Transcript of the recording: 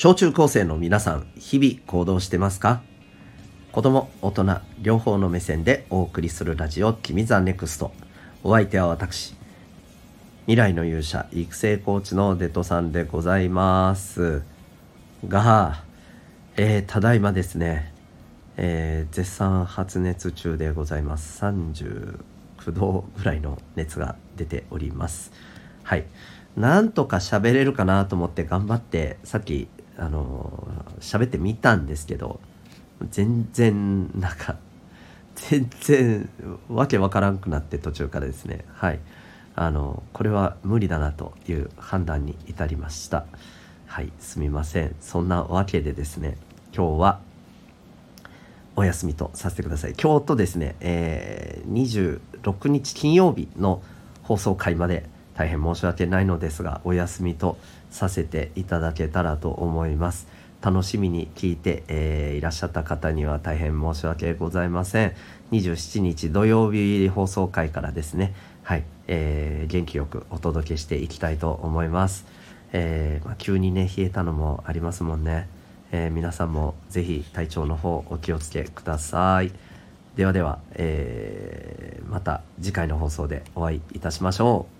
小中高生の皆さん、日々行動してますか？子供、大人、両方の目線でお送りするラジオ、君ザネクスト。お相手は私、未来の勇者、育成コーチのデトさんでございます。が、えー、ただいまですね、えー、絶賛発熱中でございます。39度ぐらいの熱が出ております。はい。なんとか喋れるかなと思って頑張ってさっきあの喋ってみたんですけど全然なんか全然わけわからんくなって途中からですね。はい。あのこれは無理だなという判断に至りました。はい。すみません。そんなわけでですね今日はお休みとさせてください。今日とですね、えー、26日金曜日の放送回まで大変申し訳ないのですがお休みとさせていただけたらと思います。楽しみに聞いて、えー、いらっしゃった方には大変申し訳ございません。27日土曜日放送回からですね。はい、えー、元気よくお届けしていきたいと思います、えー、まあ、急にね冷えたのもありますもんね、え皆さんも是非体調の方お気をつけください。ではでは、えまた次回の放送でお会いいたしましょう。